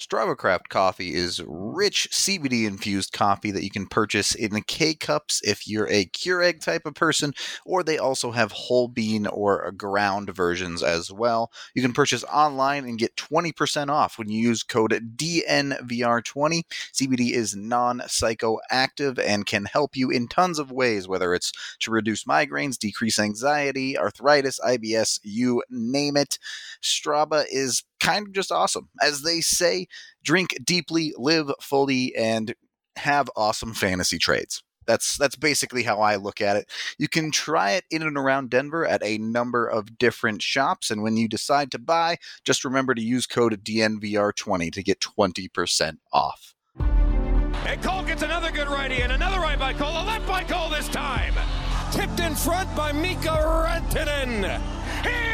Strava Craft coffee is rich CBD infused coffee that you can purchase in K cups if you're a Keurig type of person, or they also have whole bean or ground versions as well. You can purchase online and get 20% off when you use code DNVR20. CBD is non psychoactive and can help you in tons of ways, whether it's to reduce migraines, decrease anxiety, arthritis, IBS, you name it. Strava is kind of just awesome. As they say, drink deeply, live fully, and have awesome fantasy trades. That's that's basically how I look at it. You can try it in and around Denver at a number of different shops, and when you decide to buy, just remember to use code DNVR20 to get 20% off. And Cole gets another good righty, and another right by Cole, a left by Cole this time. Tipped in front by Mikko Rantanen. He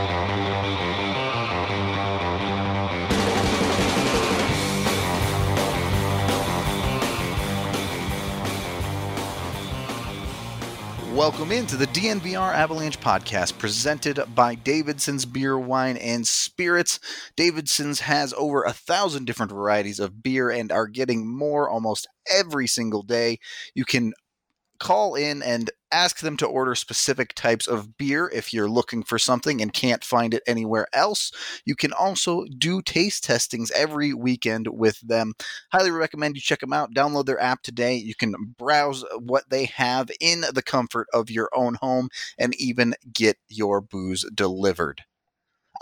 Welcome into the DNVR Avalanche podcast presented by Davidson's Beer, Wine, and Spirits. Davidson's has over a thousand different varieties of beer and are getting more almost every single day. You can call in and ask them to order specific types of beer if you're looking for something and can't find it anywhere else. You can also do taste testings every weekend with them. Highly recommend you check them out. Download their app today. You can browse what they have in the comfort of your own home and even get your booze delivered.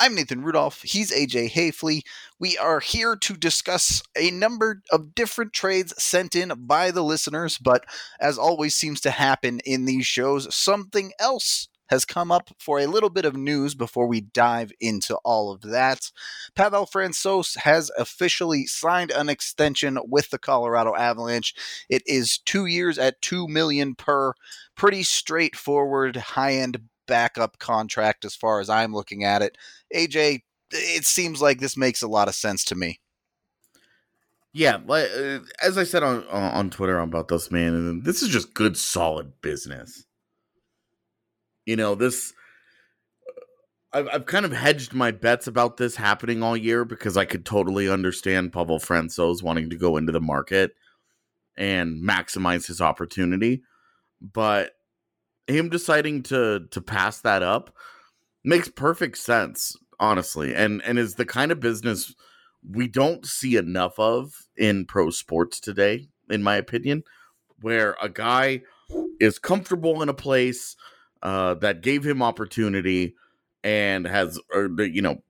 I'm Nathan Rudolph. He's AJ Haefele. We are here to discuss a number of different trades sent in by the listeners, but as always seems to happen in these shows, something else has come up for a little bit of news before we dive into all of that. Pavel Francouz has officially signed an extension with the Colorado Avalanche. It is two years at two million per. Pretty straightforward, high-end backup contract as far as I'm looking at it. AJ, it seems like this makes a lot of sense to me. Yeah, uh, as I said on on Twitter about this man, and this is just good, solid business. You know, this I've I've kind of hedged my bets about this happening all year because I could totally understand Pavel Francouz wanting to go into the market and maximize his opportunity, but him deciding to to pass that up makes perfect sense honestly and and is the kind of business we don't see enough of in pro sports today in my opinion where a guy is comfortable in a place uh, that gave him opportunity and has you know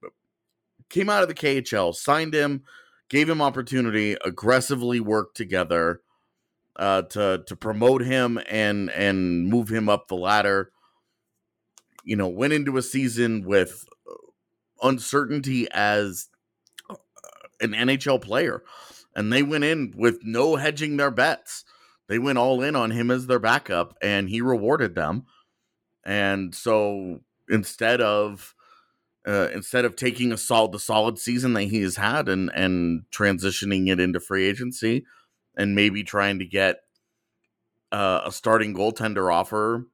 came out of the KHL signed him gave him opportunity aggressively worked together uh, to to promote him and and move him up the ladder. You know, went into a season with uncertainty as uh, an NHL player, and they went in with no hedging their bets. They went all in on him as their backup, and he rewarded them. And so instead of uh, instead of taking a solid the solid season that he has had and and transitioning it into free agency, and maybe trying to get uh, a starting goaltender offer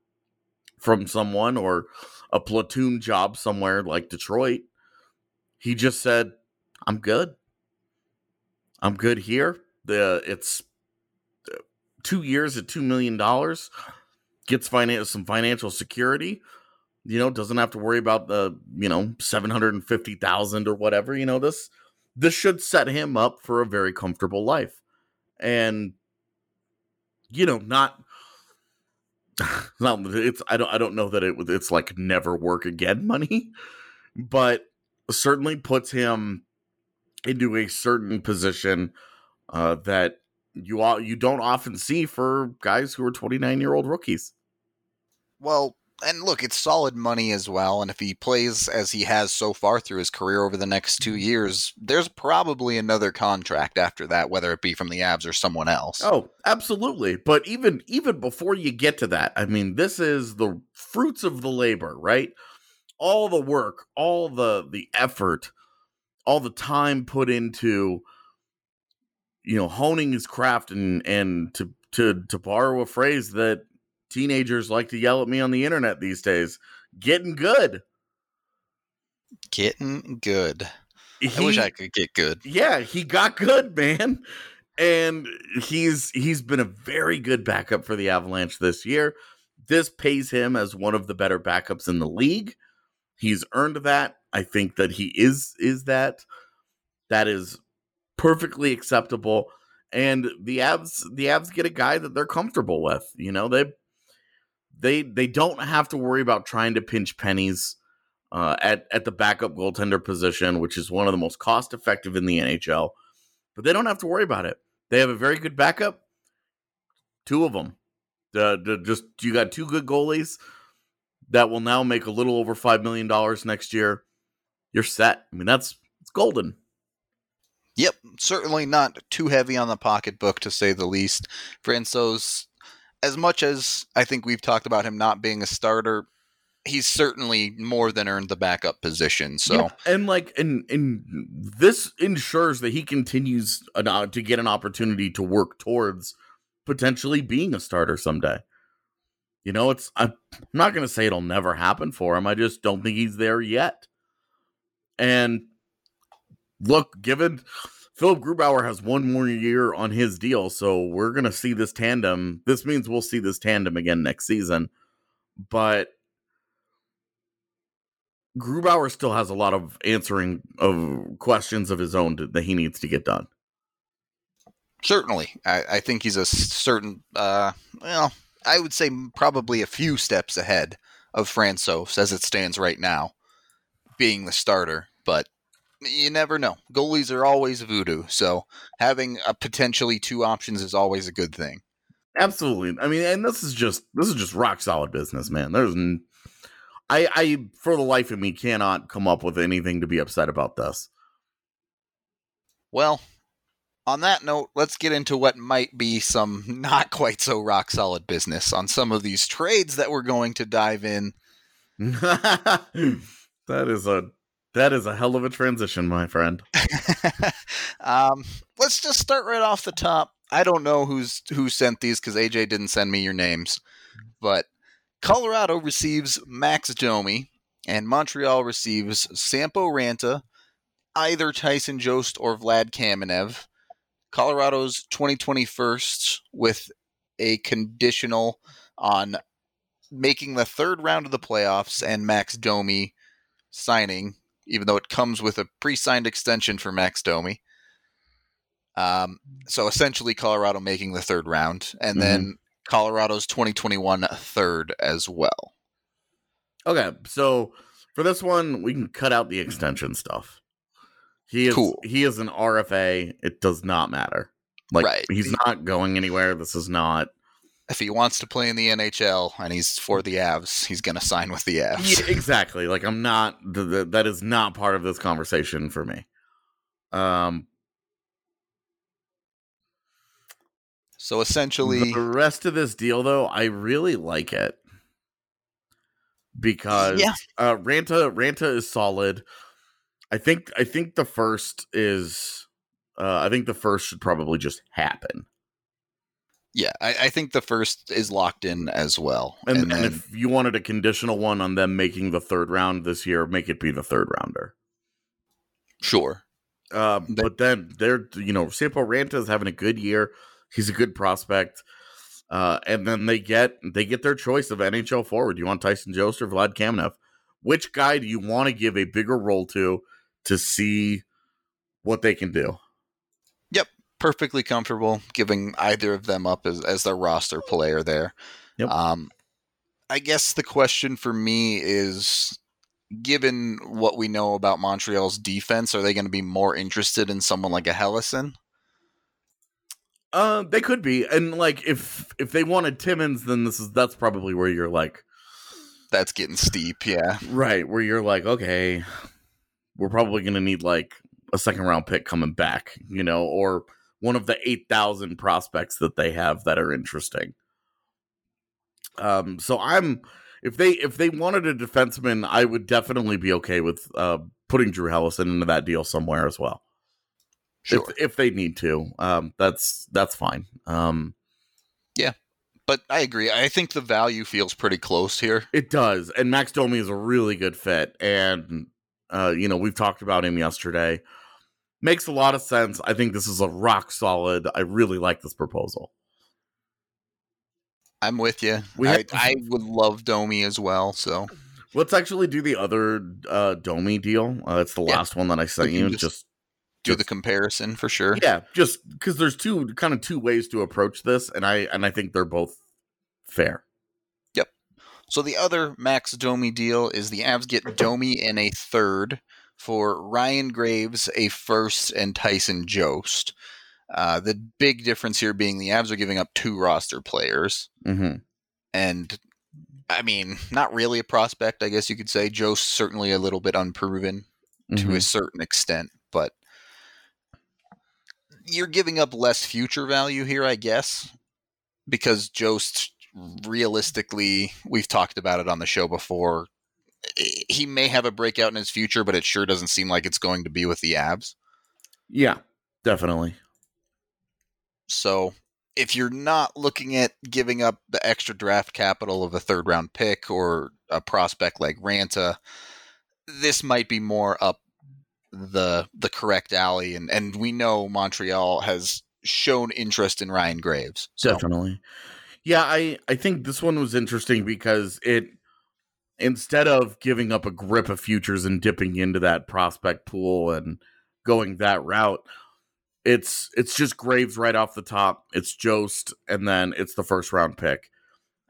from someone or a platoon job somewhere like Detroit. He just said, "I'm good. I'm good here. The it's uh, two years at two million dollars. Gets finance some financial security. You know, doesn't have to worry about the you know seven hundred and fifty thousand or whatever. You know this this should set him up for a very comfortable life and you know not not it's I don't I don't know that it it's like never work again money, but certainly puts him into a certain position uh, that you all you don't often see for guys who are 29 year old rookies. Well, and look, it's solid money as well. And if he plays as he has so far through his career over the next two mm-hmm. years, there's probably another contract after that, whether it be from the Avs or someone else. Oh, absolutely. But even even before you get to that, I mean, this is the fruits of the labor, right? All the work, all the the effort, all the time put into you know honing his craft and and to to to borrow a phrase that teenagers like to yell at me on the internet these days, getting good. Getting good. He, I wish I could get good. Yeah, he got good, man. And he's he's been a very good backup for the Avalanche this year. This pays him as one of the better backups in the league. He's earned that. I think that he is is that. That is perfectly acceptable. And the Avs the Avs get a guy that they're comfortable with. You know, they they they don't have to worry about trying to pinch pennies uh, at at the backup goaltender position, which is one of the most cost effective in the NHL. But they don't have to worry about it. They have a very good backup. Two of them. The, the just you got two good goalies that will now make a little over five million dollars next year. You're set. I mean, that's it's golden. Yep, certainly not too heavy on the pocketbook to say the least. Francouz, as much as I think we've talked about him not being a starter, he's certainly more than earned the backup position. So, Yeah, and like, and and this ensures that he continues an, uh, to get an opportunity to work towards potentially being a starter someday. You know, it's I'm not going to say it'll never happen for him. I just don't think he's there yet. And look, given Philip Grubauer has one more year on his deal, so we're going to see this tandem. This means we'll see this tandem again next season. But Grubauer still has a lot of answering of questions of his own to, that he needs to get done. certainly, I, I think he's a certain, uh, well, I would say probably a few steps ahead of Francouz as it stands right now, being the starter. But you never know. Goalies are always voodoo, so having a potentially two options is always a good thing. Absolutely. I mean, and this is just this is just rock solid business, man. There's n- I I for the life of me cannot come up with anything to be upset about this. Well, on that note, let's get into what might be some not quite so rock solid business on some of these trades that we're going to dive in. that is a that is a hell of a transition, my friend. um, let's just start right off the top. I don't know who's who sent these because AJ didn't send me your names, but Colorado receives Max Domi, and Montreal receives Sampo Ranta, either Tyson Jost or Vlad Kamenev. Colorado's 2021st with a conditional on making the third round of the playoffs and Max Domi signing, even though it comes with a pre-signed extension for Max Domi. Um, so essentially, Colorado making the third round, and then Colorado's 2021 third as well. Okay, so for this one, we can cut out the extension stuff. He is Cool. he is an RFA. It does not matter. Like Right. he's not going anywhere. This is not If he wants to play in the NHL and he's for the Avs, he's going to sign with the Avs. Yeah, exactly. Like I'm not th- th- that is not part of this conversation for me. Um So essentially, the rest of this deal though, I really like it. Because Yeah. uh Ranta Ranta is solid. I think I think the first is uh I think the first should probably just happen. Yeah, I, I think the first is locked in as well. And, And, and, if you wanted a conditional one on them making the third round this year, make it be the third rounder. sure. Uh, They- but then they're you know Sampo Ranta is having a good year. He's a good prospect. Uh, and then they get they get their choice of NHL forward. You want Tyson Jost or Vlad Kamenev? Which guy do you want to give a bigger role to to see what they can do? Perfectly comfortable giving either of them up as, as their roster player there. Yep. Um, I guess the question for me is given what we know about Montreal's defense, are they going to be more interested in someone like a Helleson? Uh, they could be, and like if if they wanted Timmins, then this is that's probably where you're like, that's getting steep. Yeah, right. Where you're like, okay, we're probably going to need like a second round pick coming back, you know, or one of the 8,000 prospects that they have that are interesting. Um, so I'm if they if they wanted a defenseman, I would definitely be okay with uh putting Drew Helleson into that deal somewhere as well. sure. If, if they need to, um, that's that's fine. Um, yeah, but I agree. I think the value feels pretty close here. it does, and Max Domi is a really good fit, and uh, you know we've talked about him yesterday. Makes a lot of sense. I think this is a rock solid. I really like this proposal. I'm with you. We I, have- I would love Domi as well. So Let's actually do the other uh, Domi deal. Uh, it's the Yeah. last one that I sent you. just- Just do Just- the comparison for sure. yeah, just because there's two kind of two ways to approach this, and I and I think they're both fair. Yep. So the other Max Domi deal is the Avs get Domi in a third for Ryan Graves, a first, and Tyson Jost. Uh, the big difference here being the Avs are giving up two roster players, Mm-hmm. and I mean, not really a prospect, I guess you could say. Jost certainly a little bit unproven Mm-hmm. to a certain extent, but you're giving up less future value here, I guess, because Jost realistically, we've talked about it on the show before. He may have a breakout in his future, but it sure doesn't seem like it's going to be with the Avs. Yeah, definitely. So if you're not looking at giving up the extra draft capital of a third round pick or a prospect like Ranta, this might be more up the the correct alley and and we know Montreal has shown interest in Ryan Graves. So Definitely. Yeah, I I think this one was interesting because it instead of giving up a grip of futures and dipping into that prospect pool and going that route, it's it's just Graves right off the top. It's Jost, and then it's the first round pick,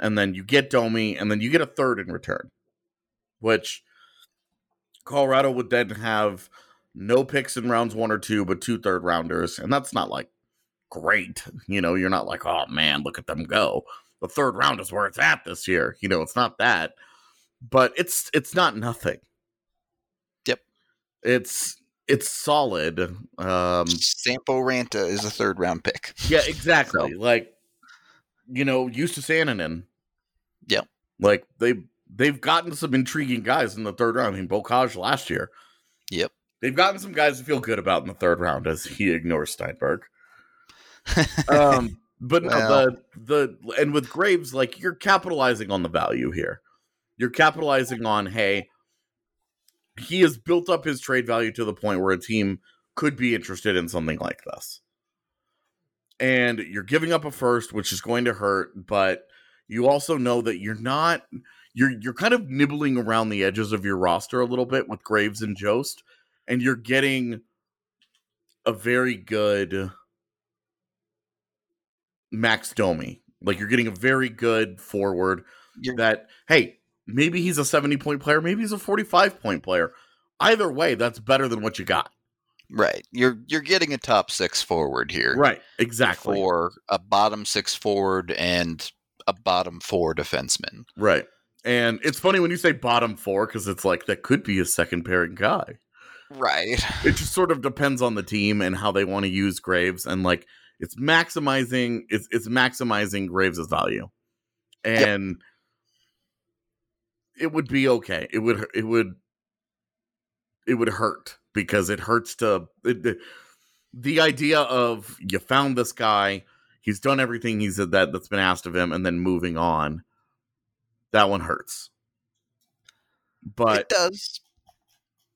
and then you get Domi, and then you get a third in return, which Colorado would then have no picks in rounds one or two, but two third rounders, and that's not like great. You know, you're not like, oh man, look at them go. The third round is where it's at this year. You know, it's not that, but it's it's not nothing. Yep. It's it's solid. Um Sampo Ranta is a third round pick. yeah, exactly. Like you know, to Sananen. Yep. Like they they've gotten some intriguing guys in the third round. I mean, Beaucage last year. Yep. They've gotten some guys to feel good about in the third round as he ignores Stienburg. um, but no, Well. the the and with Graves, like you're capitalizing on the value here. You're capitalizing on hey, he has built up his trade value to the point where a team could be interested in something like this. And you're giving up a first, which is going to hurt, but you also know that you're not you're you're kind of nibbling around the edges of your roster a little bit with Graves and Jost, and you're getting a very good Max Domi. Like you're getting a very good forward You're- that hey, maybe he's a 70 point player, maybe he's a 45 point player. Either way, that's better than what you got. right. You're you're getting a top six forward here. Right, exactly. For a bottom six forward and a bottom four defenseman. Right. And it's funny when you say bottom four because it's like that could be a second pairing guy. Right. It just sort of depends on the team and how they want to use Graves and like it's maximizing it's it's maximizing Graves' value. And it would be okay. It would it would it would hurt because it hurts to it, the, the idea of you found this guy, he's done everything he's that that's been asked of him and then moving on. That one hurts. But it does.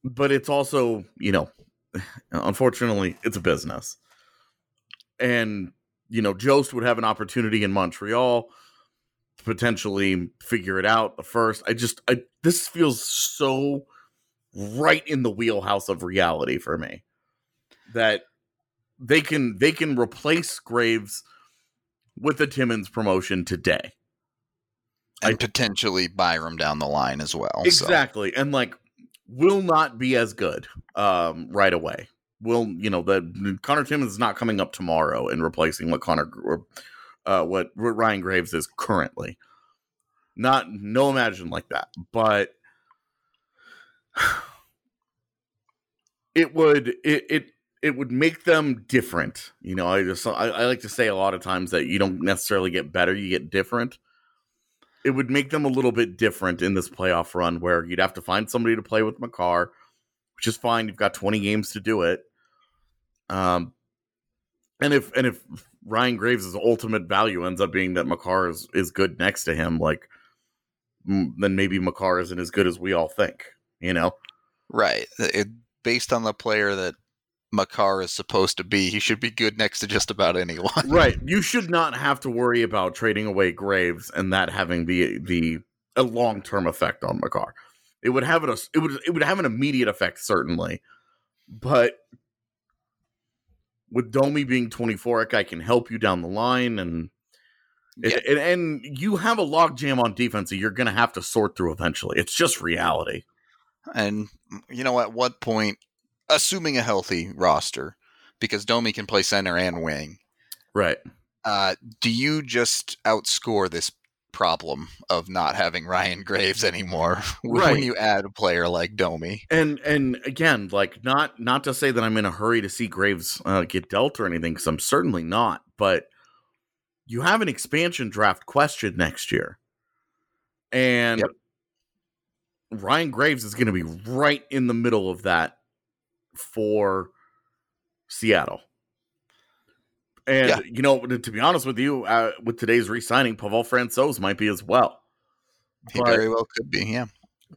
but it's also you know unfortunately it's a business and you know jost would have an opportunity in montreal potentially figure it out the first i just i this feels so right in the wheelhouse of reality for me that they can they can replace graves with the timmins promotion today And I- potentially Byram down the line as well. so. exactly and like will not be as good um right away will you know the conor timmins is not coming up tomorrow and replacing what connor or uh what, ryan graves is currently Not no imagine like that, but it would it it it would make them different. You know, I just I, I like to say a lot of times that you don't necessarily get better, you get different. It would make them a little bit different in this playoff run where you'd have to find somebody to play with Makar, which is fine. You've got 20 games to do it. Um and if and if Ryan Graves' ultimate value ends up being that Makar is, is good next to him, like then maybe Makar isn't as good as we all think, you know? Right. It, based on the player that Makar is supposed to be, he should be good next to just about anyone. right. You should not have to worry about trading away Graves and that having the the a long term effect on Makar. It would have an it would it would have an immediate effect certainly, but with Domi being 24, I can help you down the line and yeah. and, and you have a logjam on defense that you're going to have to sort through eventually. It's just reality. And you know, at what point, assuming a healthy roster, because Domi can play center and wing, right? Uh, do you just outscore this problem of not having Ryan Graves anymore right. when you add a player like Domi? And and again, like not not to say that I'm in a hurry to see Graves uh, get dealt or anything, because I'm certainly not. But you have an expansion draft question next year, and yep. Ryan Graves is going to be right in the middle of that for Seattle. And yeah. you know, to be honest with you, uh, with today's re-signing, Pavel Francouz might be as well. He but, very well could be. Yeah.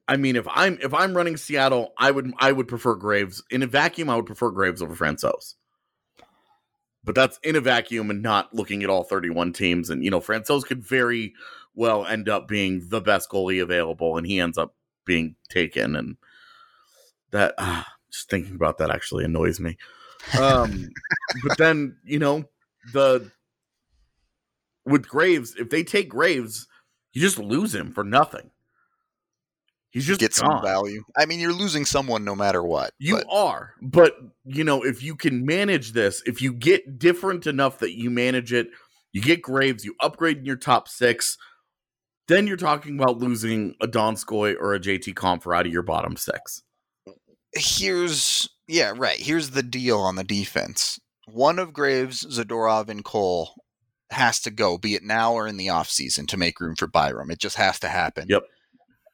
I mean, if I'm if I'm running Seattle, I would I would prefer Graves in a vacuum. I would prefer Graves over Francouz. But that's in a vacuum and not looking at all 31 teams. And you know, Francouz could very well end up being the best goalie available, and he ends up being taken and that uh, just thinking about that actually annoys me um but then you know the with graves if they take graves you just lose him for nothing he's just get gone. some value i mean you're losing someone no matter what you but. are but you know if you can manage this if you get different enough that you manage it you get graves you upgrade in your top six then you're talking about losing a Donskoy or a JT Compher out of your bottom six. Here's yeah, right. Here's the deal on the defense. One of Graves, Zadorov, and Cole has to go, be it now or in the offseason, to make room for Byram. It just has to happen. Yep.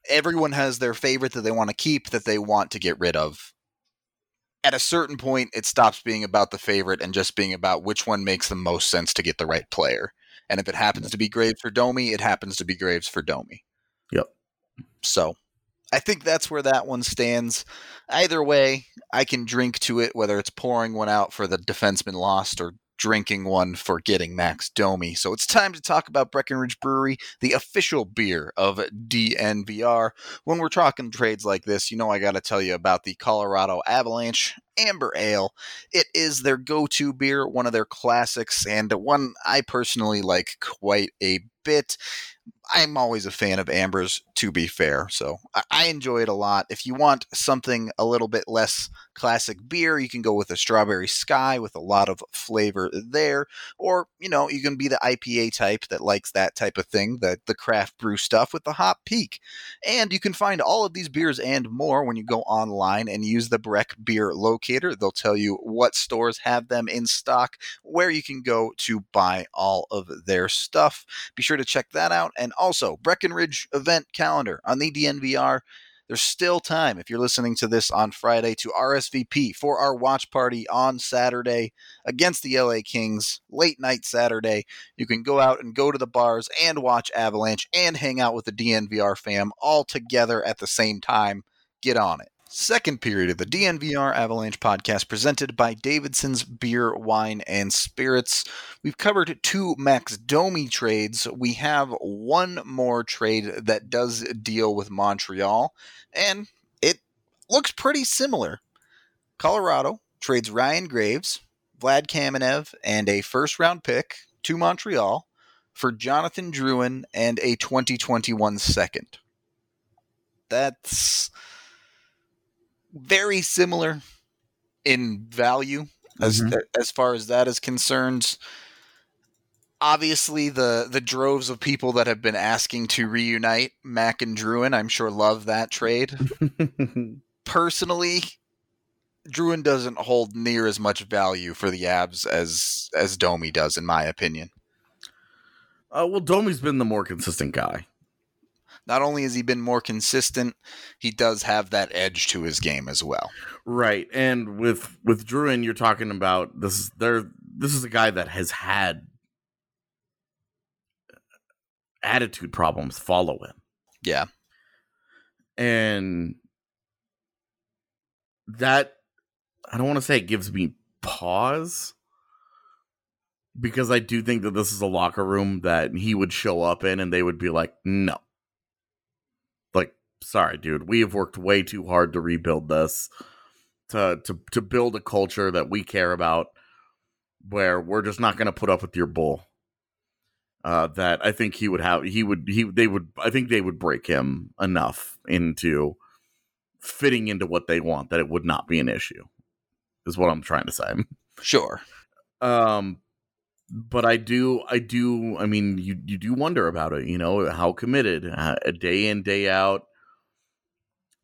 Everyone has their favorite that they want to keep, that they want to get rid of. At a certain point, it stops being about the favorite and just being about which one makes the most sense to get the right player. And if it happens to be Graves for Domi, it happens to be Graves for Domi. Yep. So I think that's where that one stands. Either way, I can drink to it, whether it's pouring one out for the defenseman lost or drinking one for getting Max Domi. So it's time to talk about Breckenridge Brewery, the official beer of DNVR. When we're talking trades like this, you know I got to tell you about the Colorado Avalanche Amber Ale. It is their go to beer, one of their classics, and one I personally like quite a bit. I'm always a fan of ambers, to be fair. So I enjoy it a lot. If you want something a little bit less classic beer, you can go with a strawberry sky with a lot of flavor there. Or, you know, you can be the IPA type that likes that type of thing, the, the craft brew stuff with the hop peak. And you can find all of these beers and more when you go online and use the Breck Beer Locator. They'll tell you what stores have them in stock, where you can go to buy all of their stuff. Be sure to check that out. And also, Breckenridge event calendar on the DNVR. There's still time if you're listening to this on Friday to RSVP for our watch party on Saturday against the LA Kings, late night Saturday. You can go out and go to the bars and watch Avalanche and hang out with the DNVR fam all together at the same time. Get on it. Second period of the DNVR Avalanche podcast presented by Davidson's Beer, Wine, and Spirits. We've covered two Max Domi trades. We have one more trade that does deal with Montreal, and it looks pretty similar. Colorado trades Ryan Graves, Vlad Kamenev, and a first round pick to Montreal for Jonathan Drouin and a 2021 second. That's very similar in value as mm-hmm. as far as that is concerned. obviously the the droves of people that have been asking to reunite Mac and Drouin, I'm sure love that trade. Personally, Drouin doesn't hold near as much value for the Avs as as Domi does, in my opinion. Uh, well, Domi's been the more consistent guy. Not only has he been more consistent, he does have that edge to his game as well. Right, and with with Drouin, you're talking about this is there. This is a guy that has had attitude problems follow him. Yeah, and that I don't want to say it gives me pause because I do think that this is a locker room that he would show up in and they would be like, no. Sorry, dude, we have worked way too hard to rebuild this, to to to build a culture that we care about where we're just not gonna put up with your bull. Uh, that I think he would have he would he they would I think they would break him enough into fitting into what they want that it would not be an issue is what I'm trying to say. sure. Um, but I do, I do. I mean, you you do wonder about it. You know, how committed, uh, day in day out.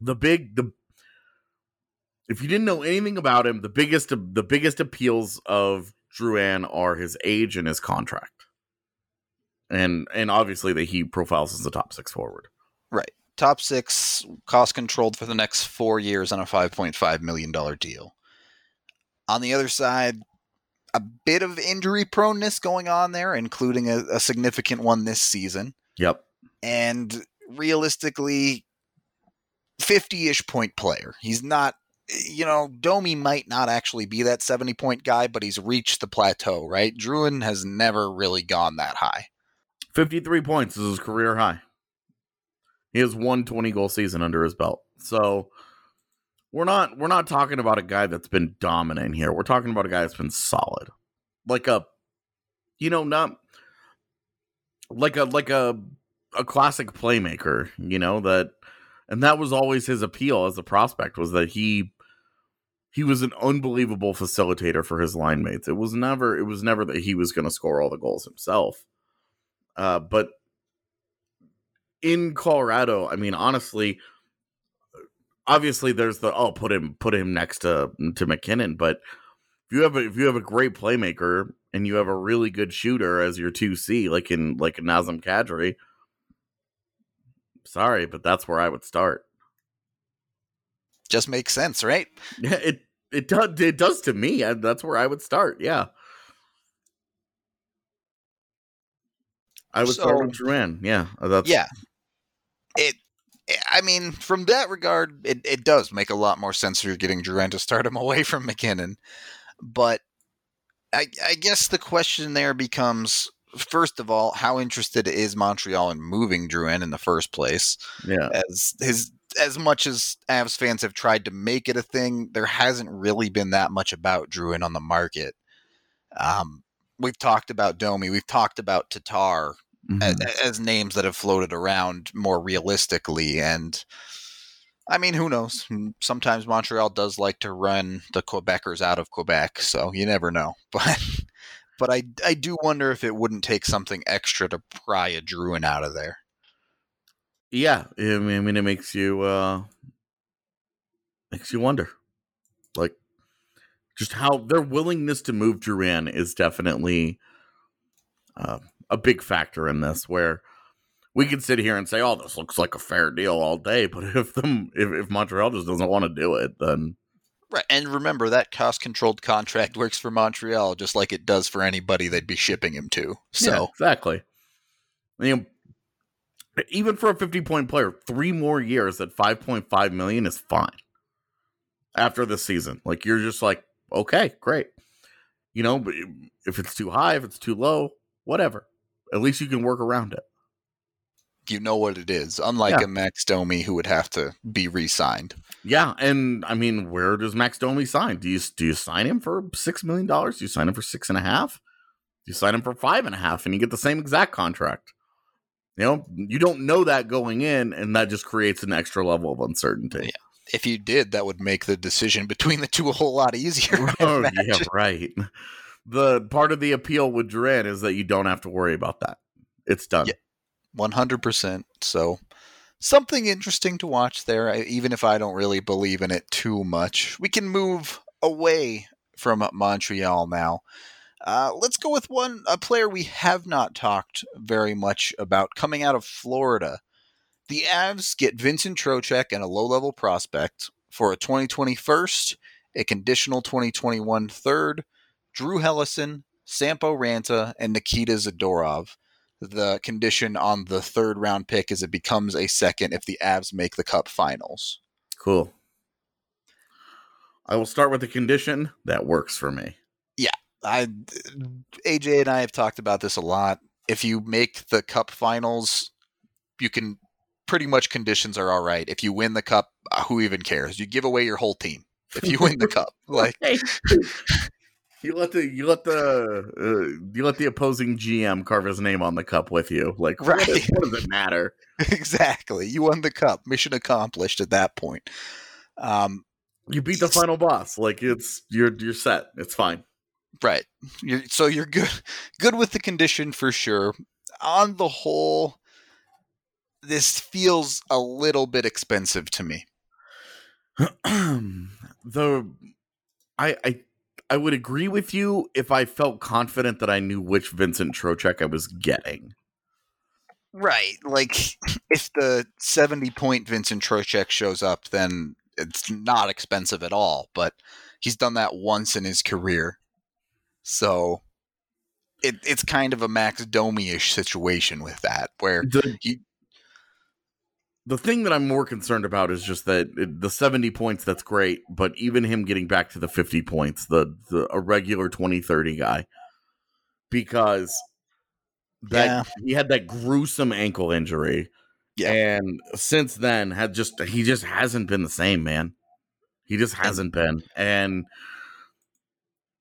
The big the. If you didn't know anything about him, the biggest the biggest appeals of Drouin are his age and his contract, and and obviously that he profiles as a top six forward. Right, top six, cost controlled for the next four years on a five point five million dollar deal. On the other side, a bit of injury proneness going on there, including a, a significant one this season. Yep. And realistically, 50 ish point player. He's not, you know, Domi might not actually be that 70 point guy, but he's reached the plateau, right? Drouin has never really gone that high. 53 points is his career high. He has one 20 goal season under his belt. So we're not we're not talking about a guy that's been dominant here. We're talking about a guy that's been solid. Like a you know, not like a like a a classic playmaker, you know, that and that was always his appeal as a prospect was that he he was an unbelievable facilitator for his line mates. It was never it was never that he was going to score all the goals himself. Uh, but in Colorado, I mean, honestly, obviously there's the oh put him put him next to to MacKinnon, but if you have a if you have a great playmaker and you have a really good shooter as your two C, like in like Nazem Kadri, sorry, but that's where I would start. Just makes sense, right? Yeah, it it does it does to me. That's where I would start. Yeah. I would so, start with Drouin. Yeah, uh, that's yeah. It eh, I mean, from that regard, it, it does make a lot more sense if you're getting Drouin to start him away from MacKinnon. But I, I guess the question there becomes first of all, how interested is Montreal in moving Drouin in in the first place? Yeah. As his as much as Avs fans have tried to make it a thing, there hasn't really been that much about Drouin on the market. Um, we've talked about Domi, we've talked about Tatar, mm-hmm. as, as, names that have floated around more realistically. And I mean, who knows? Sometimes Montreal does like to run the Quebecers out of Quebec, so you never know. But but I I do wonder if it wouldn't take something extra to pry a Drouin out of there. Yeah, I mean, I mean it makes you uh makes you wonder, like just how their willingness to move Drouin is definitely. Uh, a big factor in this where we can sit here and say, "Oh, this looks like a fair deal all day," but if them if, if Montreal just doesn't want to do it, then right. And remember that cost controlled contract works for Montreal just like it does for anybody they'd be shipping him to. So yeah, exactly. You know, even for a fifty point player, three more years at five point five million is fine. After this season, like you're just like, okay, great. You know, if it's too high, if it's too low, whatever at least you can work around it. You know what it is, unlike yeah. a Max Domi who would have to be re-signed. Yeah, and I mean, where does Max Domi sign? Do you do you sign him for six million dollars? Do you sign him for six and a half? Do you sign him for five and a half, and you get the same exact contract? You know, you don't know that going in, and that just creates an extra level of uncertainty. Yeah. If you did, that would make the decision between the two a whole lot easier. oh, yeah, right. the part of the appeal with Drouin is that you don't have to worry about that. It's done. Yeah. 100%. So something interesting to watch there, even if I don't really believe in it too much. We can move away from Montreal now. Uh, let's go with one a player we have not talked very much about coming out of Florida. The Avs get Vincent Trocheck and a low-level prospect for a 2020 first, a conditional 2021 third, Drew Helleson, Sampo Ranta, and Nikita Zadorov. The condition on the third round pick is it becomes a second if the Avs make the Cup Finals. Cool. I will start with the condition that works for me. Yeah, I AJ and I have talked about this a lot. If you make the Cup Finals, you can pretty much conditions are all right. If you win the Cup, uh, who even cares? You give away your whole team if you win the Cup. Like you let the you let the uh, you let the opposing GM carve his name on the cup with you. Like, right. what, what does it matter? exactly. You won the cup. Mission accomplished at that point. Um, you beat the final boss. Like it's you're you're set. It's fine. Right. You're, so you're good good with the condition for sure. On the whole, this feels a little bit expensive to me. the I I I would agree with you if I felt confident that I knew which Vincent Trocheck I was getting. Right. Like if the 70 point Vincent Trocheck shows up, then it's not expensive at all, but he's done that once in his career. So it, it's kind of a Max Domi-ish situation with that, where the, he. The thing that I'm more concerned about is just that it, the 70 points, that's great, but even him getting back to the 50 points, the, the a regular 20 30 guy, because that yeah. he had that gruesome ankle injury yeah. And since then had just he just hasn't been the same, man. He just hasn't been. And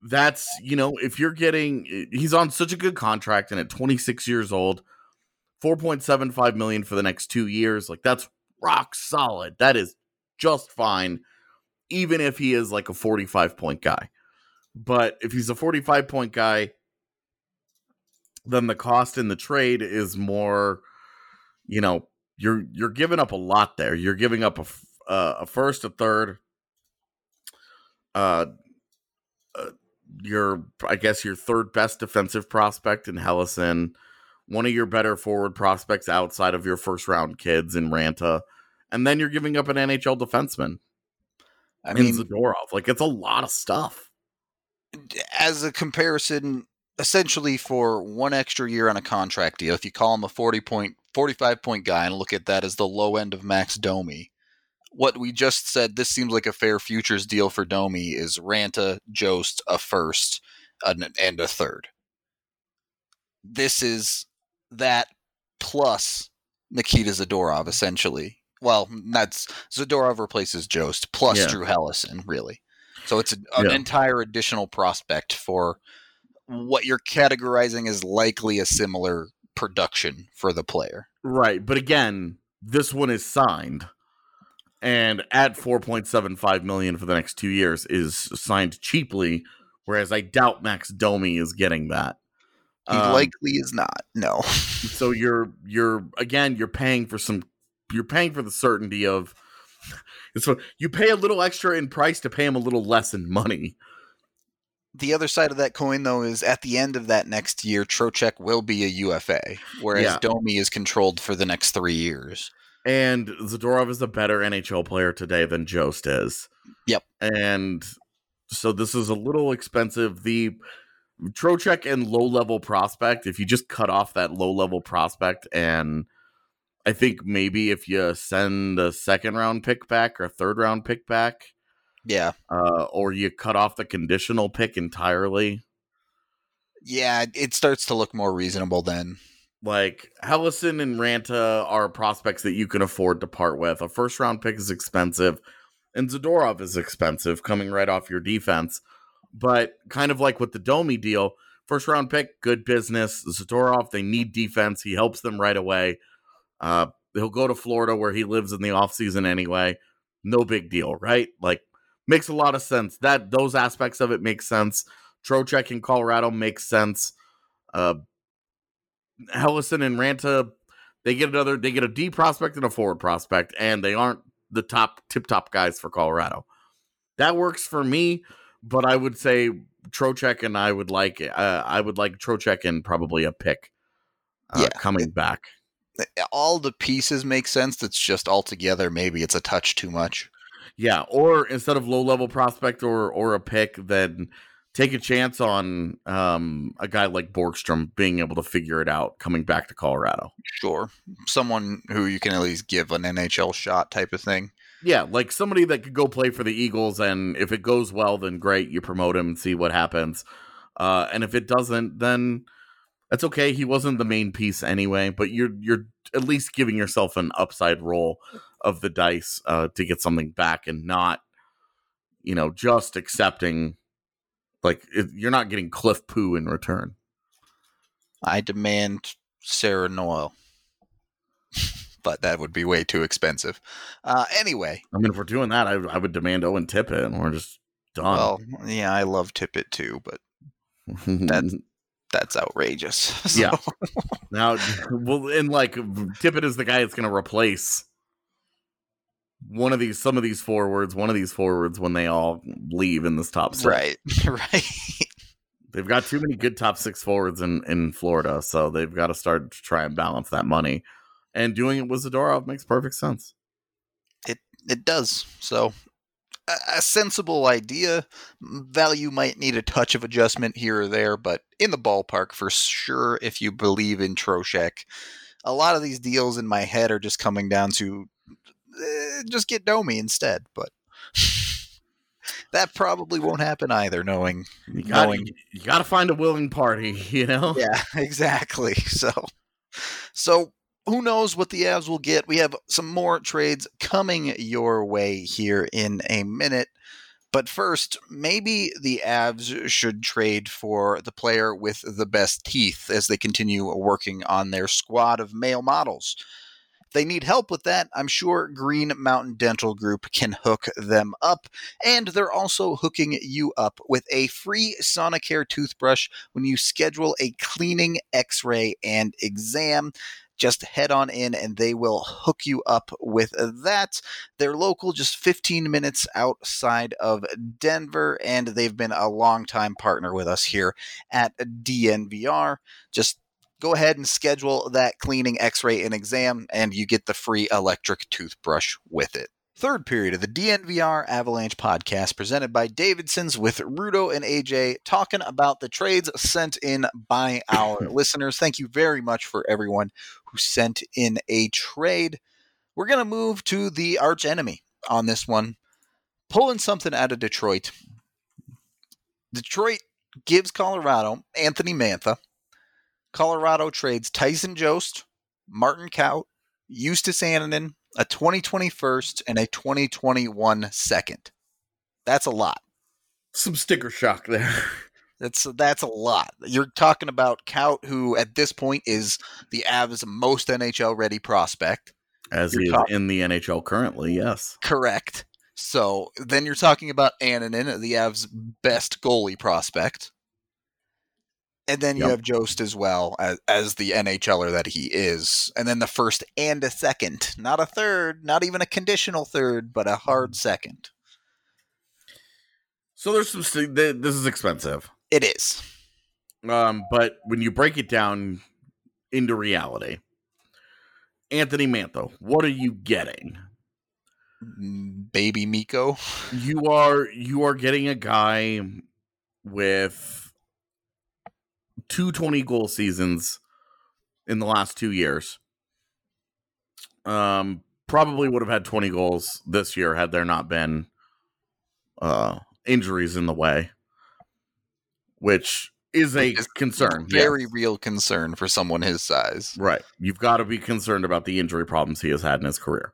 that's, you know, if you're getting he's on such a good contract and at 26 years old, 4.75 million for the next 2 years, like that's rock solid. That is just fine even if he is like a 45 point guy. But if he's a 45 point guy, then the cost in the trade is more, you know, you're you're giving up a lot there. You're giving up a uh, a first, a third, uh, uh, your I guess your third best defensive prospect in Helleson, one of your better forward prospects outside of your first round kids in Ranta, and then you're giving up an NHL defenseman. I mean, Zadorov. Like it's a lot of stuff. As a comparison, essentially for one extra year on a contract deal, if you call him a forty point 45 point guy and look at that as the low end of Max Domi. What we just said, this seems like a fair futures deal for Domi, is Ranta, Jost, a first, and a third. This is that plus Nikita Zadorov, essentially. Well, that's Zadorov replaces Jost plus yeah. Drew Helleson, really. So it's a, an yeah. entire additional prospect for what you're categorizing as likely a similar production for the player. Right. But again, this one is signed and at 4.75 million for the next 2 years is signed cheaply whereas I doubt Max Domi is getting that. He um, likely is not. No. so you're you're again you're paying for some you're paying for the certainty of so you pay a little extra in price to pay him a little less in money the other side of that coin, though, is at the end of that next year, Trocheck will be a UFA, whereas yeah. Domi is controlled for the next three years. And Zadorov is a better NHL player today than Jost is. Yep. And so this is a little expensive. The Trocheck and low level prospect, if you just cut off that low level prospect, and I think maybe if you send a second round pick back or a third round pick back, yeah. Uh, or you cut off the conditional pick entirely. Yeah, it starts to look more reasonable then. Like Helleson and Ranta are prospects that you can afford to part with. A first round pick is expensive, and Zadorov is expensive coming right off your defense. But kind of like with the Domi deal, first round pick, good business. Zadorov, they need defense. He helps them right away. Uh, he'll go to Florida where he lives in the offseason anyway. No big deal, right? Like makes a lot of sense. That those aspects of it make sense. Trocheck in Colorado makes sense. Uh, Helleson and Ranta, they get another, they get a D prospect and a forward prospect, and they aren't the top tip top guys for Colorado. That works for me, but I would say Trocheck and I would like, uh, I would like Trocheck and probably a pick uh, Yeah. coming back. All the pieces make sense. It's just altogether, maybe it's a touch too much. Yeah, or instead of low level prospect or or a pick, then take a chance on um, a guy like Borgstrom being able to figure it out coming back to Colorado. Sure. Someone who you can at least give an NHL shot type of thing. Yeah, like somebody that could go play for the Eagles, and if it goes well, then great, you promote him and see what happens. Uh, and if it doesn't, then that's okay. He wasn't the main piece anyway, but you're you're at least giving yourself an upside roll of the dice uh, to get something back, and not, you know, just accepting. Like it, you're not getting Cliff Poo in return. I demand Sarah Noel. but that would be way too expensive. Uh, anyway, I mean, if we're doing that, I, I would demand Owen Tippett, and we're just done. well, yeah, I love Tippett too, but that's- that's outrageous. So- Yeah. Now, well, and like Tippett is the guy that's going to replace one of these, some of these forwards, one of these forwards when they all leave in this top six. right, right. They've got too many good top six forwards in in Florida, so they've got to start to try and balance that money. And doing it with Zadorov makes perfect sense. It it does. So, a, a sensible idea. Value might need a touch of adjustment here or there, but in the ballpark for sure. If you believe in Trocheck, a lot of these deals in my head are just coming down to eh, just get Domi instead. But that probably won't happen either. Knowing, You got knowing you got to find a willing party, you know. yeah, exactly. So, so who knows what the Avs will get? We have some more trades coming your way here in a minute. But first, maybe the Avs should trade for the player with the best teeth as they continue working on their squad of male models. If they need help with that, I'm sure Green Mountain Dental Group can hook them up. And they're also hooking you up with a free Sonicare toothbrush when you schedule a cleaning, x ray, and exam. Just head on in and they will hook you up with that. They're local, just 15 minutes outside of Denver, and they've been a longtime partner with us here at DNVR. Just go ahead and schedule that cleaning, x ray, and exam, and you get the free electric toothbrush with it. Third period of the DNVR Avalanche podcast presented by Davidson's with Rudo and AJ talking about the trades sent in by our listeners. Thank you very much for everyone who sent in a trade. We're going to move to the arch enemy on this one, pulling something out of Detroit. Detroit gives Colorado Anthony Mantha. Colorado trades Tyson Jost, Martin Kaut, Justus Annunen, a 2020 first, and a 2021 second. That's a lot. Some sticker shock there. That's that's a lot. You're talking about Kaut, who at this point is the Avs' most NHL ready prospect. As You're he is in the NHL currently, yes. Correct. So then you're talking about Annunen, the Avs' best goalie prospect. And then you have Jost as well as, as the NHLer that he is. And then the first and a second. Not a third, not even a conditional third, but a hard second. So there's some. st- th- This is expensive. It is. Um, but when you break it down into reality, Anthony Mantha, what are you getting? Mm, Baby Mikko. You are you are getting a guy with two 20 goal seasons in the last two years. Um, probably would have had 20 goals this year had there not been uh injuries in the way, which is a concern. Very yes. real concern for someone his size. Right. You've got to be concerned about the injury problems he has had in his career.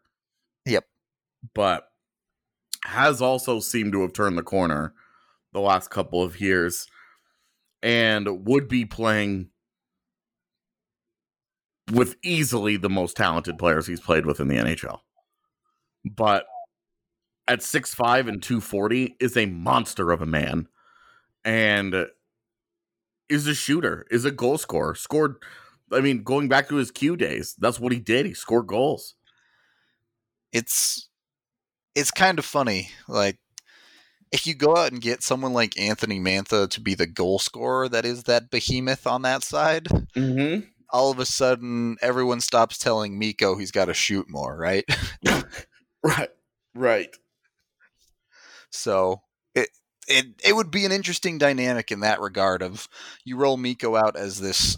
Yep. But has also seemed to have turned the corner the last couple of years and would be playing with easily the most talented players he's played with in the NHL. But at 6'5 and 240 is a monster of a man. And is a shooter, is a goal scorer. Scored, I mean, going back to his Q days, that's what he did. He scored goals. It's it's kind of funny. Like if you go out and get someone like Anthony Mantha to be the goal scorer that is that behemoth on that side, Mm-hmm. all of a sudden everyone stops telling Mikko he's got to shoot more, right? Right. Right. So it it it would be an interesting dynamic in that regard of you roll Mikko out as this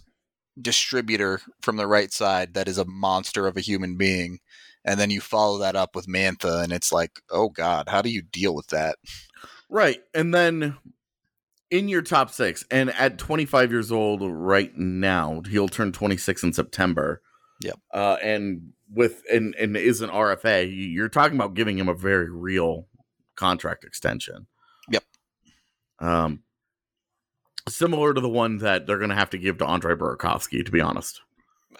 distributor from the right side that is a monster of a human being and then you follow that up with Mantha and it's like, "Oh god, how do you deal with that?" Right. And then in your top six, and at 25 years old right now, he'll turn 26 in September. Yep. Uh, and with and and is an RFA, you're talking about giving him a very real contract extension. Yep. Um, similar to the one that they're going to have to give to Andre Burakovsky, to be honest.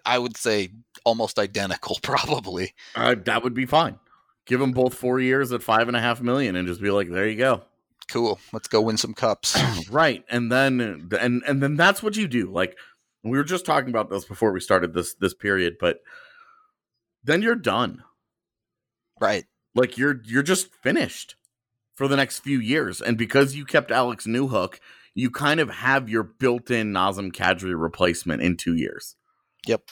I would say almost identical probably. Uh, that would be fine. Give them both four years at five and a half million, and just be like, there you go. Cool. Let's go win some cups. right and then and and then that's what you do like we were just talking about this before we started this this period but then you're done right. like you're you're just finished for the next few years and because you kept alex newhook you kind of have your built-in nazem kadri replacement in two years Yep.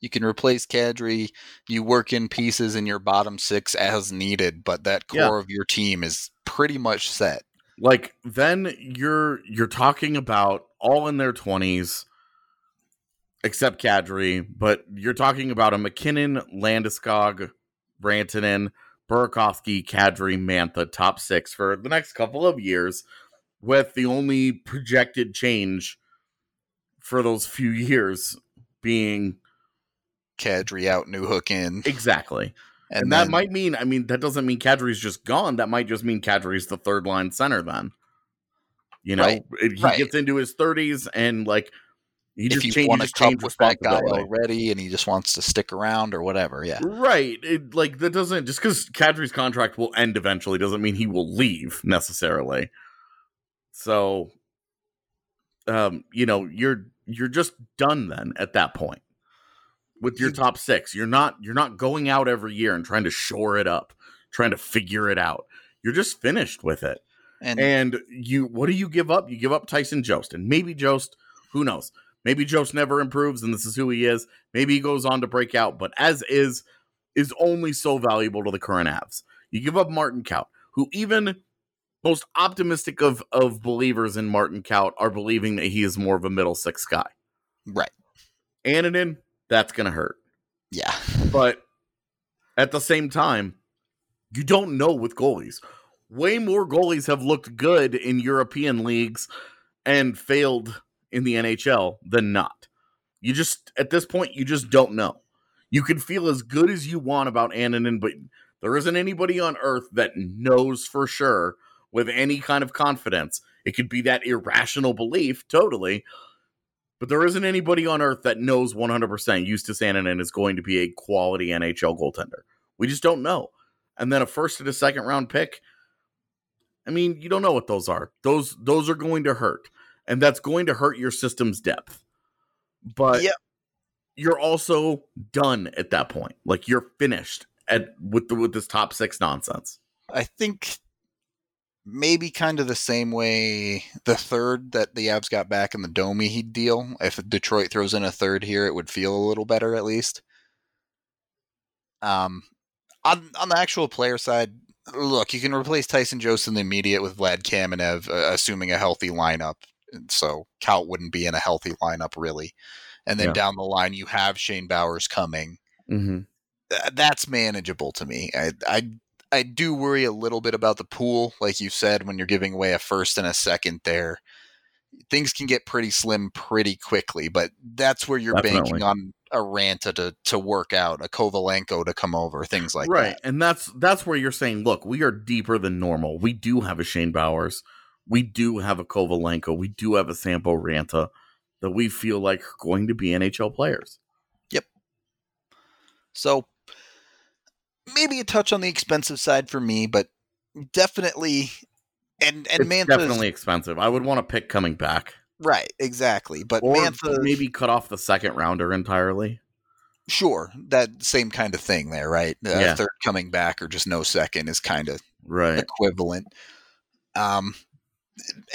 You can replace Kadri. You work in pieces in your bottom six as needed, but that core Yeah. of your team is pretty much set. like then you're you're talking about all in their 20s except Kadri, but you're talking about a MacKinnon, Landeskog, Rantanen, Burakovsky, Kadri, Mantha top 6 for the next couple of years with the only projected change for those few years being Kadri out, Newhook in, exactly. and, And, that might mean, I mean, that doesn't mean Kadri's just gone. That might just mean Kadri's the third line center then. You know, Right, he right. gets into his 30s and like he if just want to change cup with that guy responsibility. already, and he just wants to stick around or whatever, yeah, Right. It, like that doesn't just because Kadri's contract will end eventually doesn't mean he will leave necessarily. So um, you know, you're you're just done then at that point. With your top six. You're not you're not going out every year and trying to shore it up, trying to figure it out. You're just finished with it. and, And you what do you give up? You give up Tyson Jost. And maybe Jost, who knows? Maybe Jost never improves and this is who he is. Maybe he goes on to break out, but as is is only so valuable to the current Avs. You give up Martin Kaut, who even most optimistic of of believers in Martin Kaut are believing that he is more of a middle six guy. right, Annunen, that's gonna hurt. yeah, But at the same time, you don't know with goalies. Way more goalies have looked good in European leagues and failed in the NHL than not. You just at this point you just don't know. You can feel as good as you want about Annunen, but there isn't anybody on earth that knows for sure with any kind of confidence. It could be that irrational belief, totally. But there isn't anybody on earth that knows 100% Justus Annunen is going to be a quality NHL goaltender. We just don't know. And then a first and a second round pick. I mean, you don't know what those are. Those those are going to hurt. And that's going to hurt your system's depth. But Yep. you're also done at that point. Like you're finished at with the with this top 6 nonsense. I think maybe kind of the same way the third that the Avs got back in the Domi Heat deal. If Detroit throws in a third here, it would feel a little better at least. Um, on on the actual player side, look, you can replace Tyson Jost in the immediate with Vlad Kamenev, uh, assuming a healthy lineup. So Kaut wouldn't be in a healthy lineup really. And then Yeah. down the line, you have Shane Bowers coming Mm-hmm. that's manageable to me. I, I I do worry a little bit about the pool, like you said, when you're giving away a first and a second there. Things can get pretty slim pretty quickly, but that's where you're banking on a Ranta to to work out, a Kovalenko to come over, things like right. that. Right. And that's that's where you're saying, look, we are deeper than normal. We do have a Shane Bowers. We do have a Kovalenko. We do have a Sampo Ranta that we feel like are going to be NHL players. Yep. So maybe a touch on the expensive side for me, but definitely and and it's Mantha's definitely expensive. I would want to pick coming back. Right, exactly. But or Mantha, maybe cut off the second rounder entirely. sure, that same kind of thing there, right? Uh, Yeah. Third coming back or just no second is kind of Right. equivalent. Um,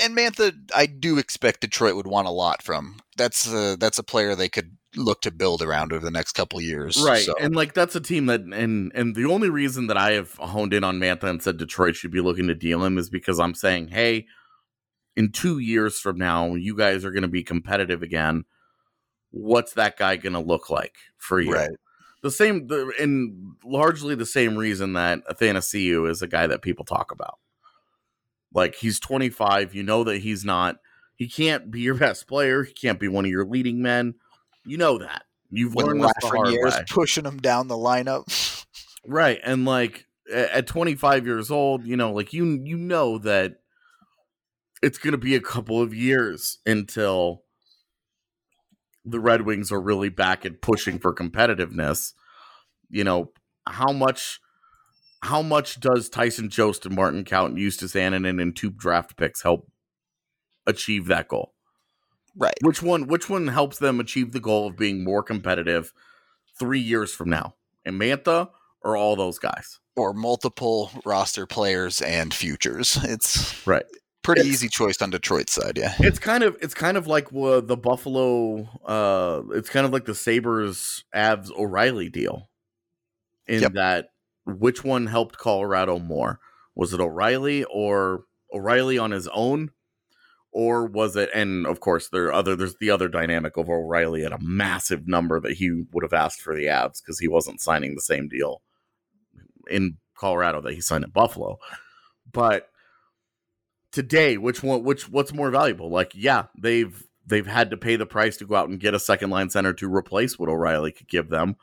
and Mantha, I do expect Detroit would want a lot from. That's a, that's a player they could look to build around over the next couple years. Right. So, And like that's a team that and and the only reason that I have honed in on Mantha and said Detroit should be looking to deal him is because I'm saying, hey, in two years from now, you guys are gonna be competitive again. What's that guy gonna look like for you? right. The same the and largely the same reason that Athanasiu is a guy that people talk about. Like he's 25, you know that he's not he can't be your best player, he can't be one of your leading men. You know that. You've learned this the hard Lafreniere's way. pushing him down the lineup. Right. And like at 25 years old, you know, like you you know that it's going to be a couple of years until the Red Wings are really back at pushing for competitiveness. You know, how much how much does Tyson Jost and Martin Kaut and Justus Annunen and two draft picks help achieve that goal? Right. Which one which one helps them achieve the goal of being more competitive 3 years from now? And Mantha or all those guys? Or multiple roster players and futures. It's Right. pretty It's- easy choice on Detroit's side, yeah. It's kind of it's kind of like uh, the Buffalo uh it's kind of like the Sabres Avs O'Reilly deal. In Yep. that which one helped Colorado more? Was it O'Reilly or O'Reilly on his own? Or was it and of course there are other there's the other dynamic of O'Reilly at a massive number that he would have asked for the Avs because he wasn't signing the same deal in Colorado that he signed in Buffalo. But today which one which what's more valuable? Like yeah they've they've had to pay the price to go out and get a second line center to replace what o'reilly could give them.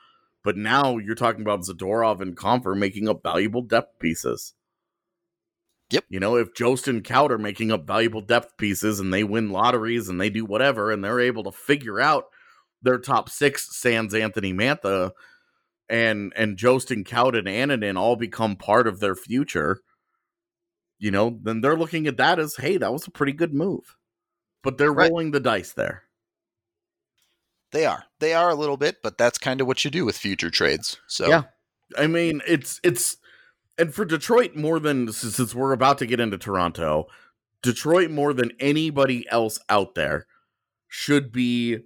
But now you're talking about zadorov and Compher making up valuable depth pieces Yep. you know if jost and are making up valuable depth pieces and they win lotteries and they do whatever and they're able to figure out their top six sans anthony mantha and and jost and and Annunen all become part of their future you know, then they're looking at that as, hey, that was a pretty good move. But they're Right. rolling the dice there. They are. They are a little bit, but that's kind of what you do with future trades. So Yeah. I mean, it's it's and for Detroit more than since we're about to get into Toronto, Detroit more than anybody else out there should be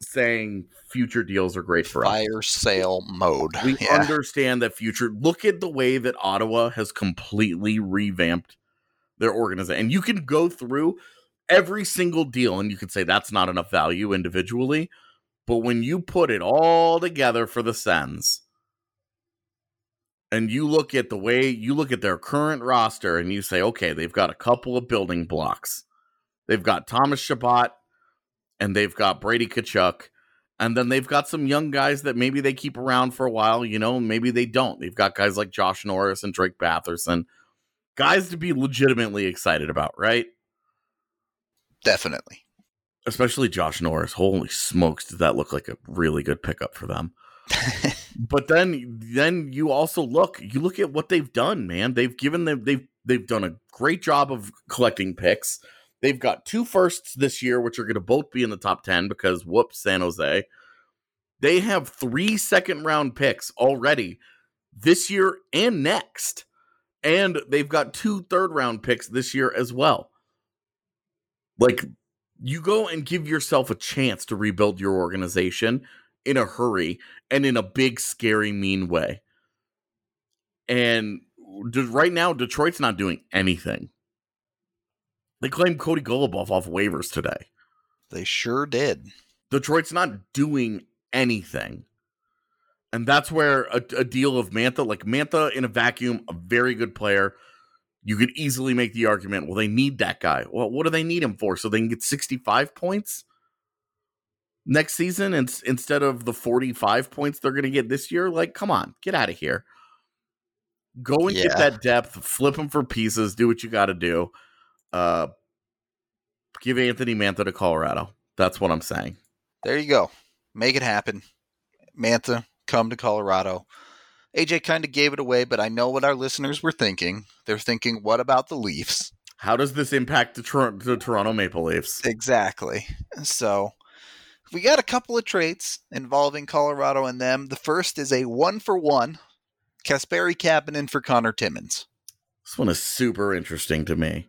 saying future deals are great for us. fire sale mode. We yeah. understand that future. Look at the way that Ottawa has completely revamped their organization. And you can go through every single deal and you can say that's not enough value individually. But when you put it all together for the Sens, and you look at the way you look at their current roster and you say, okay, they've got a couple of building blocks. They've got Thomas Chabot and they've got Brady Tkachuk. And then they've got some young guys that maybe they keep around for a while, you know, maybe they don't. They've got guys like Josh Norris and Drake Batherson, guys to be legitimately excited about, right? Definitely. Especially Josh Norris. Holy smokes, did that look like a really good pickup for them? but then then you also look you look at what they've done man. They've given them they've they've done a great job of collecting picks. They've got two firsts this year which are going to both be in the top 10 because whoops san jose. They have three second round picks already this year and next. And they've got two third round picks this year as well. Like you go and give yourself a chance to rebuild your organization in a hurry and in a big, scary, mean way. And right now, Detroit's not doing anything. They claimed Cody Goloubef off waivers today. they sure did. Detroit's not doing anything. And that's where a, a deal of Mantha, like Mantha in a vacuum, a very good player. You could easily make the argument, well, they need that guy. Well, what do they need him for? So they can get 65 points next season and, instead of the 45 points they're going to get this year? Like, come on, get out of here. Go and get that depth, flip them for pieces, do what you got to do. Uh, give Anthony Mantha to Colorado. That's what I'm saying. There you go. Make it happen. Mantha, come to Colorado. AJ kind of gave it away, but I know what our listeners were thinking. They're thinking, what about the Leafs? how does this impact the, Tor- the Toronto Maple Leafs? Exactly. So we got a couple of traits involving Colorado and them. The first is a one for one Kasperi Kapanen for Conor Timmins. This one is super interesting to me.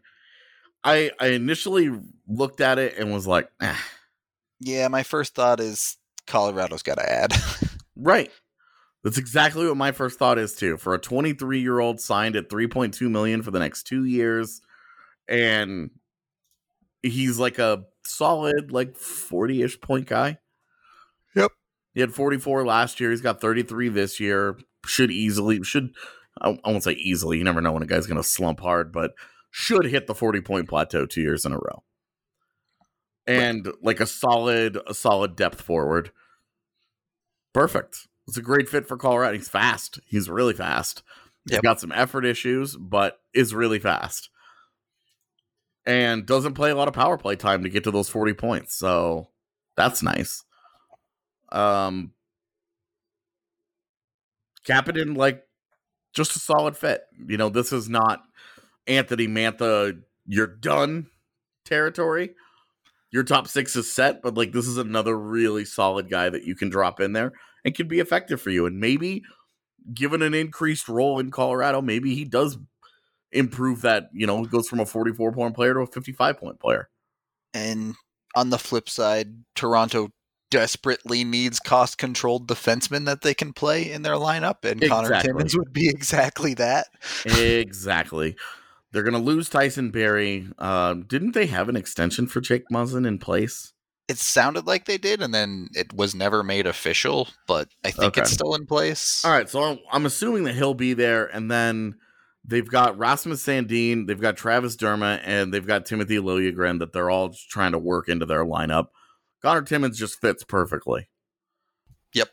I I initially looked at it and was like, eh. Yeah, my first thought is Colorado's got to add. right. That's exactly what my first thought is too. For a 23 year old signed at 3.2 million for the next two years, and he's like a solid like 40-ish point guy. Yep. He had 44 last year. He's got 33 this year. Should easily should I, I won't say easily. You never know when a guy's going to slump hard, but should hit the 40 point plateau two years in a row. And right. like a solid a solid depth forward. Perfect. It's a great fit for Colorado. He's fast. He's really fast. He's yep. got some effort issues, but is really fast and doesn't play a lot of power play time to get to those 40 points. So that's nice. Um Kapanen, like just a solid fit. You know, this is not Anthony Mantha, you're done territory. Your top six is set, but like this is another really solid guy that you can drop in there and can be effective for you. And maybe given an increased role in Colorado, maybe he does improve that, you know, goes from a 44 point player to a 55 point player. And on the flip side, Toronto desperately needs cost controlled defensemen that they can play in their lineup, and exactly. Conor Timmins would be exactly that. exactly. They're going to lose Tyson Barrie. Uh, didn't they have an extension for Jake Muzzin in place? It sounded like they did, and then it was never made official, but I think okay. it's still in place. All right, so I'm assuming that he'll be there, and then they've got Rasmus Sandin, they've got Travis Dermott, and they've got Timothy Liljegren that they're all trying to work into their lineup. Conor Timmins just fits perfectly. Yep.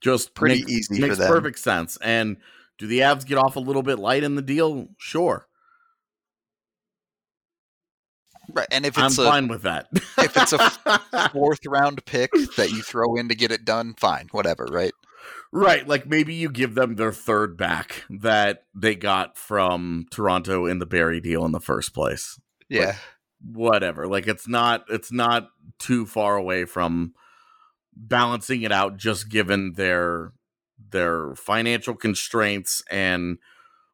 Just pretty makes, easy makes perfect sense. And do the Avs get off a little bit light in the deal? Sure. Right, and if it's I'm a, fine with that. if it's a fourth round pick that you throw in to get it done, fine, whatever, right? Right, like maybe you give them their third back that they got from Toronto in the Barrie deal in the first place. Yeah. Like, whatever. Like it's not it's not too far away from balancing it out just given their their financial constraints and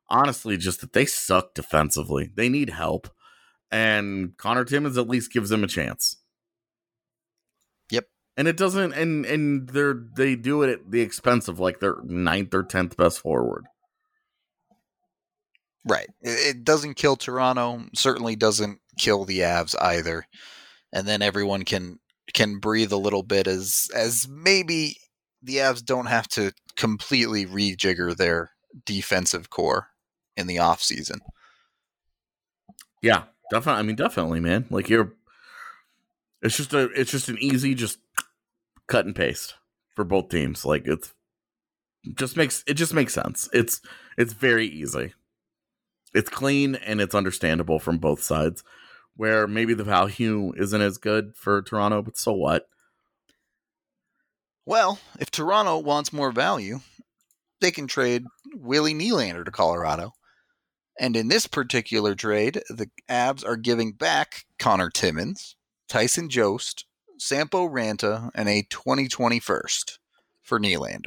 honestly just that they suck defensively. They need help. And Conor Timmins at least gives them a chance. And it doesn't and and they're they do it at the expense of like their ninth or tenth best forward. Right. It doesn't kill Toronto, certainly doesn't kill the Avs either. And then everyone can can breathe a little bit as as maybe the Avs don't have to completely rejigger their defensive core in the off season. Yeah, definitely. I mean, definitely, man. Like you're, it's just a, it's just an easy, just cut and paste for both teams. Like it's just makes it just makes sense. It's it's very easy. It's clean and it's understandable from both sides where maybe the value isn't as good for Toronto, but so what? Well, if Toronto wants more value, they can trade Willie Nylander to Colorado. And in this particular trade, the Avs are giving back Conor Timmins, Tyson Jost, Sampo Ranta, and a 2020 first for Nylander.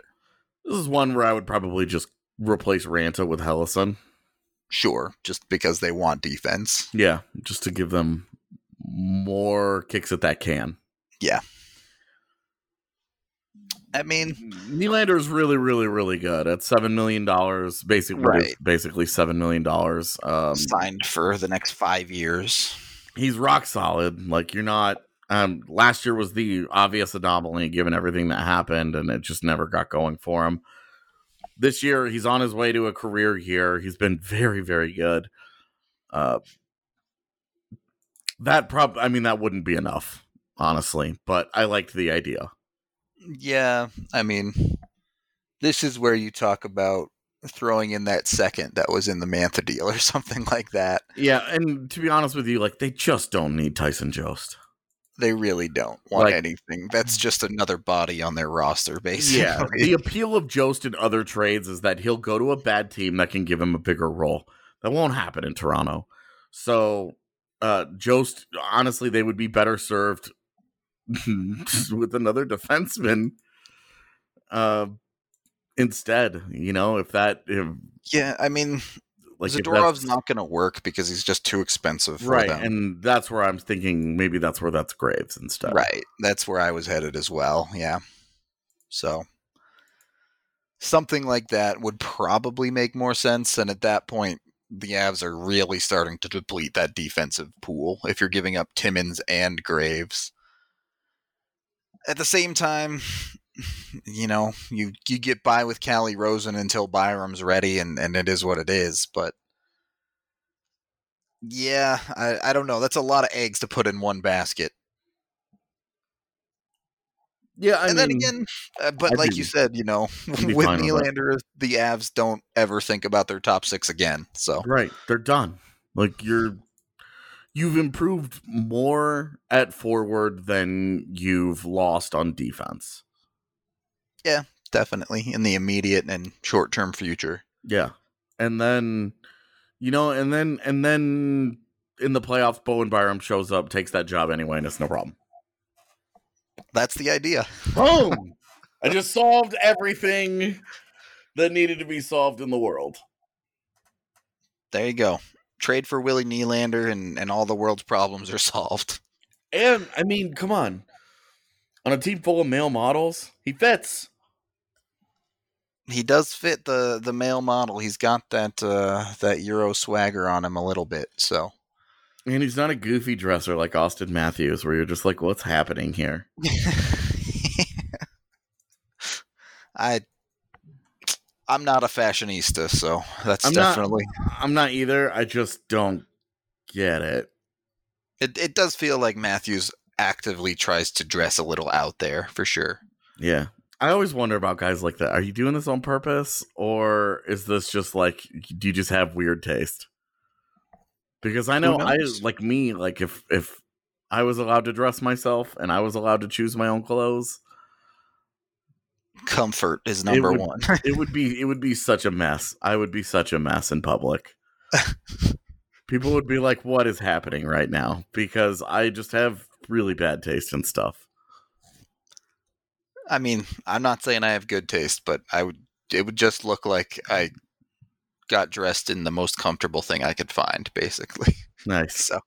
This is one where I would probably just replace Ranta with Helleson. Sure, just because they want defense. Yeah, just to give them more kicks at that can. Yeah. I mean, Nylander is really, really, really good at seven million dollars. Basically, right. basically seven million dollars. Um, Signed for the next five years. He's rock solid. Like you're not. Um, last year was the obvious anomaly, given everything that happened, and it just never got going for him this year he's on his way to a career year. He's been very, very good. Uh, that prob I mean that wouldn't be enough, honestly, but I liked the idea. Yeah, I mean this is where you talk about throwing in that second that was in the Mantha deal or something like that. Yeah, and to be honest with you, like they just don't need Tyson Jost. They really don't want like, anything. That's just another body on their roster, basically. Yeah. The appeal of Jost in other trades is that he'll go to a bad team that can give him a bigger role. That won't happen in Toronto. So, uh, Jost, honestly, they would be better served with another defenseman uh, instead. You know, if that, if, Yeah, I mean, like, Zadorov's not going to work because he's just too expensive for right, them. and that's where I'm thinking maybe that's where that's Graves instead. Right. That's where I was headed as well. Yeah. So something like that would probably make more sense. And at that point, the Avs are really starting to deplete that defensive pool if you're giving up Timmins and Graves. At the same time, you know, you you get by with Calle Rosen until Byram's ready and, and it is what it is, but yeah, I, I don't know. That's a lot of eggs to put in one basket. Yeah, I and mean, then again, uh, but I'd like be- you said, you know, with fine with. Nylander, the Avs don't ever think about their top six again. So right, they're done. Like you're, you've improved more at forward than you've lost on defense. Definitely in the immediate and short term future. Yeah. And then, you know, and then, and then in the playoffs, Bowen Byram shows up, takes that job anyway, and it's no problem. That's the idea. Boom! I just solved everything that needed to be solved in the world. There you go. Trade for Willie Nylander, and and all the world's problems are solved. And, I mean, come on. On a team full of male models, he fits. He does fit the the male model. He's got that uh, that Euro swagger on him a little bit. So And he's not a goofy dresser like Auston Matthews, where you're just like, what's happening here? I I'm not a fashionista, so that's I'm not- definitely I'm not either. I just don't get it. it. It does feel like Matthews actively tries to dress a little out there for sure. Yeah. I always wonder about guys like that. Are you doing this on purpose or is this just like do you just have weird taste? Because I know I like me like if if I was allowed to dress myself and I was allowed to choose my own clothes, Comfort is number would- one. it would be it would be such a mess. I would be such a mess in public. People would be like what is happening right now because I just have really bad taste in stuff. I mean, I'm not saying I have good taste, but I would. It would just look like I got dressed in the most comfortable thing I could find, basically. Nice. So,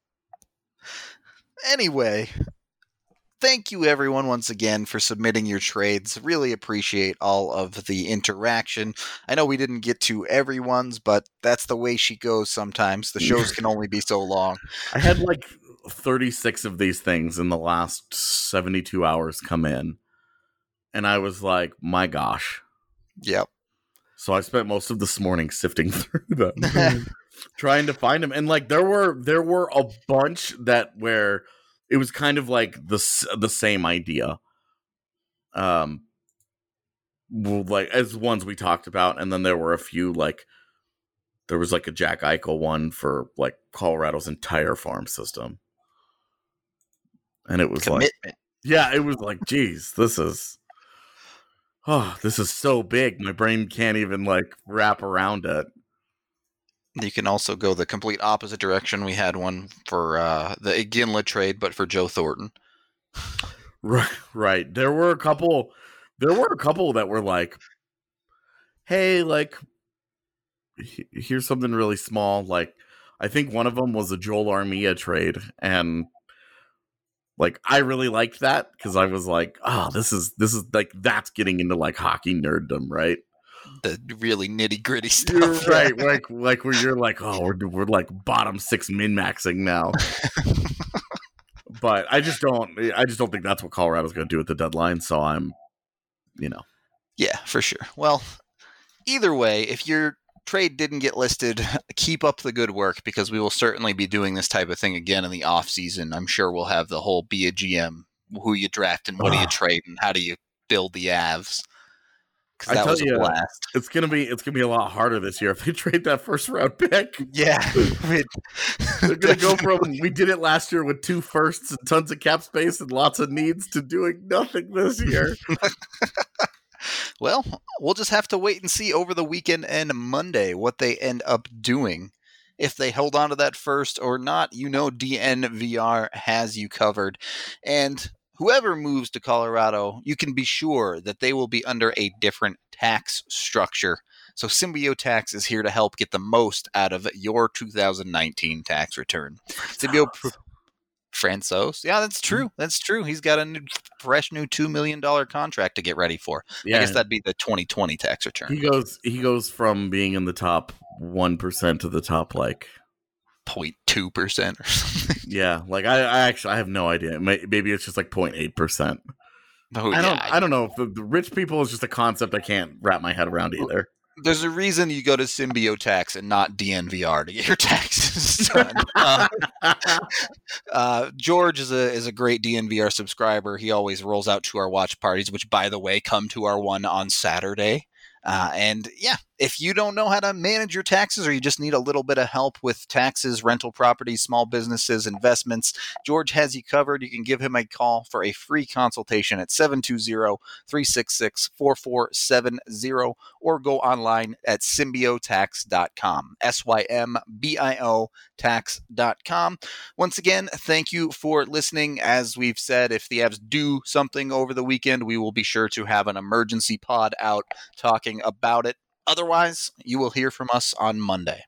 anyway, thank you everyone once again for submitting your trades. Really appreciate all of the interaction. I know we didn't get to everyone's, but that's the way she goes sometimes. The shows can only be so long. I had like 36 of these things in the last 72 hours come in. And I was like, my gosh. Yep. So I spent most of this morning sifting through them, trying to find them. And like there were there were a bunch that where it was kind of like the the same idea. Um like as ones we talked about, and then there were a few like there was like a Jack Eichel one for like Colorado's entire farm system. And it was like Commitment. yeah, it was like, geez, this is oh, this is so big. My brain can't even like wrap around it. You can also go the complete opposite direction. We had one for uh, the Iginla trade, but for Joe Thornton. Right, right. There were a couple. There were a couple that were like, "Hey, like, here's something really small." Like, I think one of them was a Joel Armia trade, and like, I really liked that because I was like, "Oh, this is this is like that's getting into like hockey nerddom, right?" The really nitty gritty stuff. You're right, like like where you're like, "Oh, we're we're like bottom six min maxing now." but I just don't. I just don't think that's what Colorado's going to do at the deadline. So I'm, you know. Yeah, for sure. Well, either way, if your trade didn't get listed, keep up the good work because we will certainly be doing this type of thing again in the off season. I'm sure we'll have the whole be a GM, who you draft and what do you Ugh. trade and how do you build the Avs. I tell was a ya, blast. It's gonna be it's gonna be a lot harder this year if they trade that first round pick. Yeah, They're gonna go from we did it last year with two firsts and tons of cap space and lots of needs to doing nothing this year. Well, we'll just have to wait and see over the weekend and Monday what they end up doing. if they hold on to that first or not, you know DNVR has you covered. And whoever moves to Colorado, you can be sure that they will be under a different tax structure. So Symbio Tax is here to help get the most out of your 2019 tax return. Symbio Francouz, yeah, that's mm. true. That's true. He's got a new, fresh new two million dollar contract to get ready for. Yeah, I guess that'd be the 2020 tax return. he goes he goes from being in the top one percent to the top like 0.2 percent or something. yeah, like I, I actually I have no idea. Maybe it's just like 0.8 percent. Oh, I don't yeah, I don't know. The, the rich people is just a concept I can't wrap my head around either. There's a reason you go to Symbio Tax and not DNVR to get your taxes done. uh, uh, George is a is a great DNVR subscriber. He always rolls out to our watch parties, which, by the way, come to our one on Saturday. Uh, and yeah, if you don't know how to manage your taxes or you just need a little bit of help with taxes, rental properties, small businesses, investments, George has you covered. You can give him a call for a free consultation at 720 366 4470 or go online at symbiotax.com. S Y M B I O tax.com. Once again, thank you for listening. As we've said, if the Avs do something over the weekend, we will be sure to have an emergency pod out talking anything about it. Otherwise, you will hear from us on Monday.